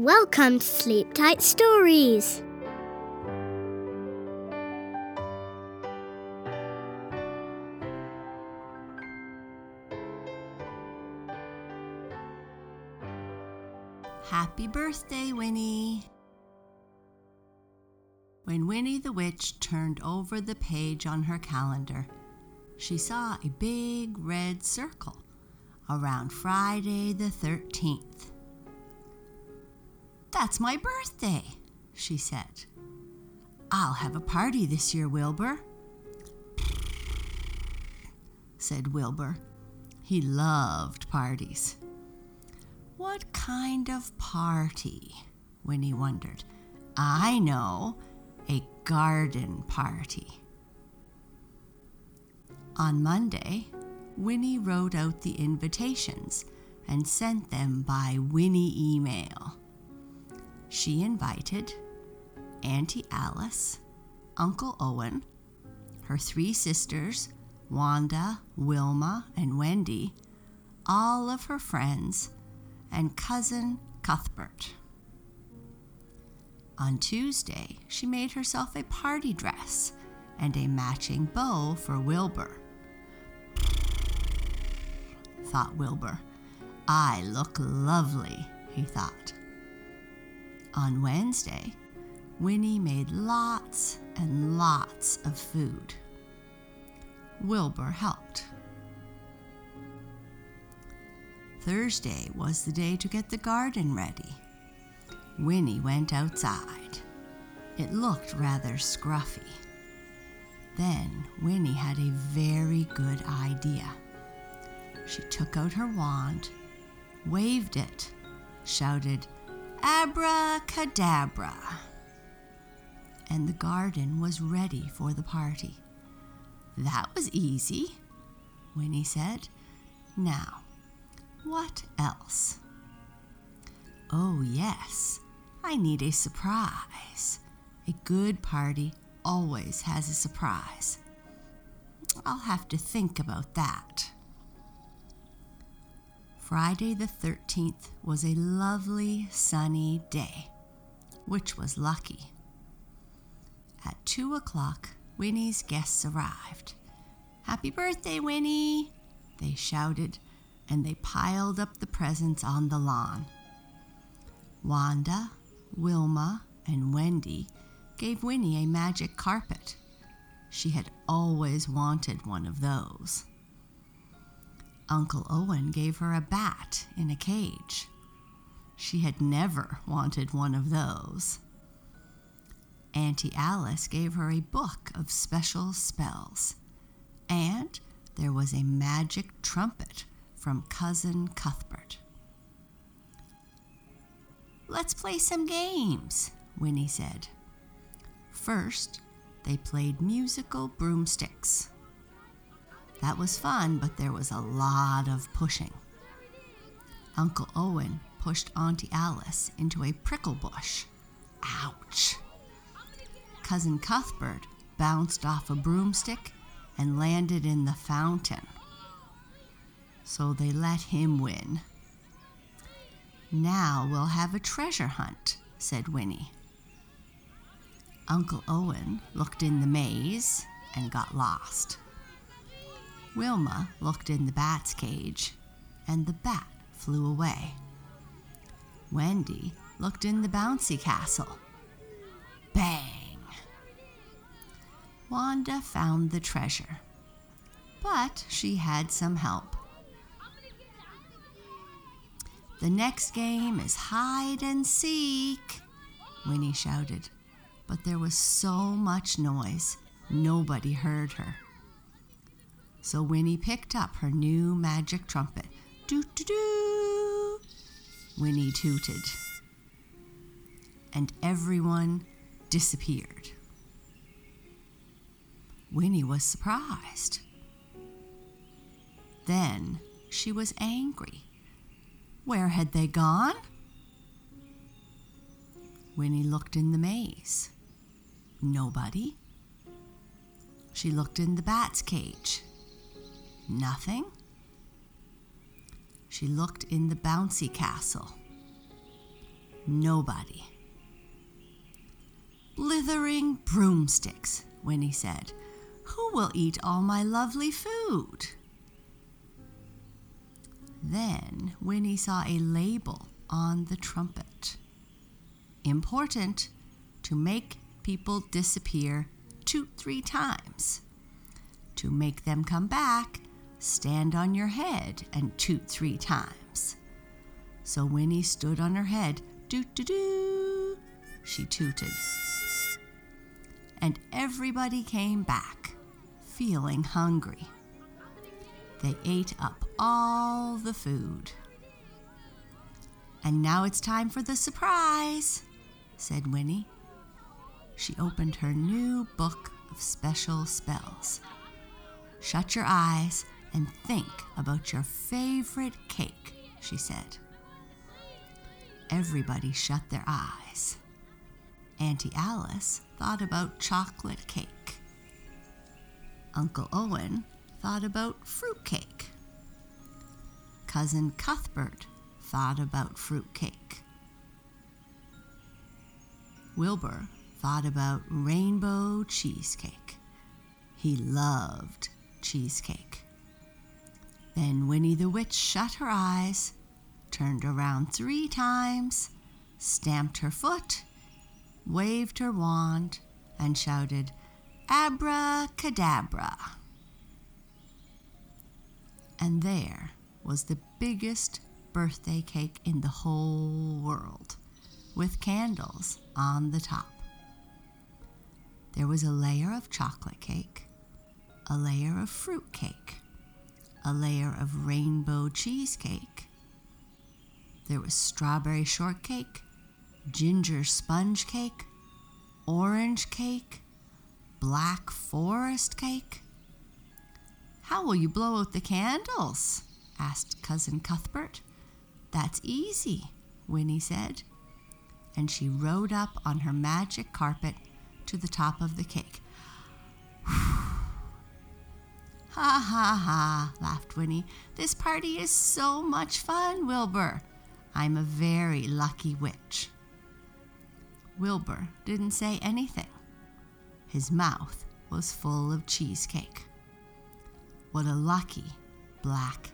Welcome to Sleep Tight Stories. Happy birthday, Winnie! When Winnie the Witch turned over the page on her calendar, she saw a big red circle around Friday the 13th. That's my birthday, she said. I'll have a party this year, Wilbur, said Wilbur. He loved parties. What kind of party? Winnie wondered. I know, a garden party. On Monday, Winnie wrote out the invitations and sent them by Winnie email. She invited Auntie Alice, Uncle Owen, her three sisters, Wanda, Wilma, and Wendy, all of her friends, and cousin Cuthbert. On Tuesday, she made herself a party dress and a matching bow for Wilbur. Thought Wilbur. I look lovely, he thought. On Wednesday, Winnie made lots and lots of food. Wilbur helped. Thursday was the day to get the garden ready. Winnie went outside. It looked rather scruffy. Then Winnie had a very good idea. She took out her wand, waved it, shouted, Abracadabra! And the garden was ready for the party. That was easy, Winnie said. Now, what else? Oh, yes, I need a surprise. A good party always has a surprise. I'll have to think about that. Friday the 13th was a lovely sunny day, which was lucky. At two o'clock, Winnie's guests arrived. Happy birthday, Winnie! They shouted and they piled up the presents on the lawn. Wanda, Wilma, and Wendy gave Winnie a magic carpet. She had always wanted one of those. Uncle Owen gave her a bat in a cage. She had never wanted one of those. Auntie Alice gave her a book of special spells. And there was a magic trumpet from Cousin Cuthbert. Let's play some games, Winnie said. First, they played musical broomsticks. That was fun, but there was a lot of pushing. Uncle Owen pushed Auntie Alice into a prickle bush. Ouch! Cousin Cuthbert bounced off a broomstick and landed in the fountain so they let him win. Now we'll have a treasure hunt, said Winnie. Uncle Owen looked in the maze and got lost. Wilma looked in the bat's cage, and the bat flew away. Wendy looked in the bouncy castle. Bang! Wanda found the treasure, but she had some help. The next game is hide and seek, Winnie shouted. But there was so much noise, nobody heard her. So Winnie picked up her new magic trumpet. Doo doo doo! Winnie tooted. And everyone disappeared. Winnie was surprised. Then she was angry. Where had they gone? Winnie looked in the maze. Nobody. She looked in the bat's cage. Nothing. She looked in the bouncy castle. Nobody. Blithering broomsticks, Winnie said. Who will eat all my lovely food? Then Winnie saw a label on the trumpet. Important to make people disappear two, three times. To make them come back, stand on your head and toot three times. So Winnie stood on her head, doo doo doo, she tooted. And everybody came back, feeling hungry. They ate up all the food. And now it's time for the surprise, said Winnie. She opened her new book of special spells. Shut your eyes and think about your favorite cake, she said. Everybody shut their eyes. Auntie Alice thought about chocolate cake. Uncle Owen thought about fruit cake. Cousin Cuthbert thought about fruit cake. Wilbur thought about rainbow cheesecake. He loved cheesecake. Then Winnie the Witch shut her eyes, turned around three times, stamped her foot, waved her wand, and shouted, Abracadabra. And there was the biggest birthday cake in the whole world, with candles on the top. There was a layer of chocolate cake, a layer of fruit cake, a layer of rainbow cheesecake. There was strawberry shortcake, ginger sponge cake, orange cake, black forest cake. How will you blow out the candles? asked Cousin Cuthbert. That's easy, Winnie said. And she rode up on her magic carpet to the top of the cake. Ha ha, ha, laughed Winnie. This party is so much fun, Wilbur. I'm a very lucky witch. Wilbur didn't say anything. His mouth was full of cheesecake. What a lucky black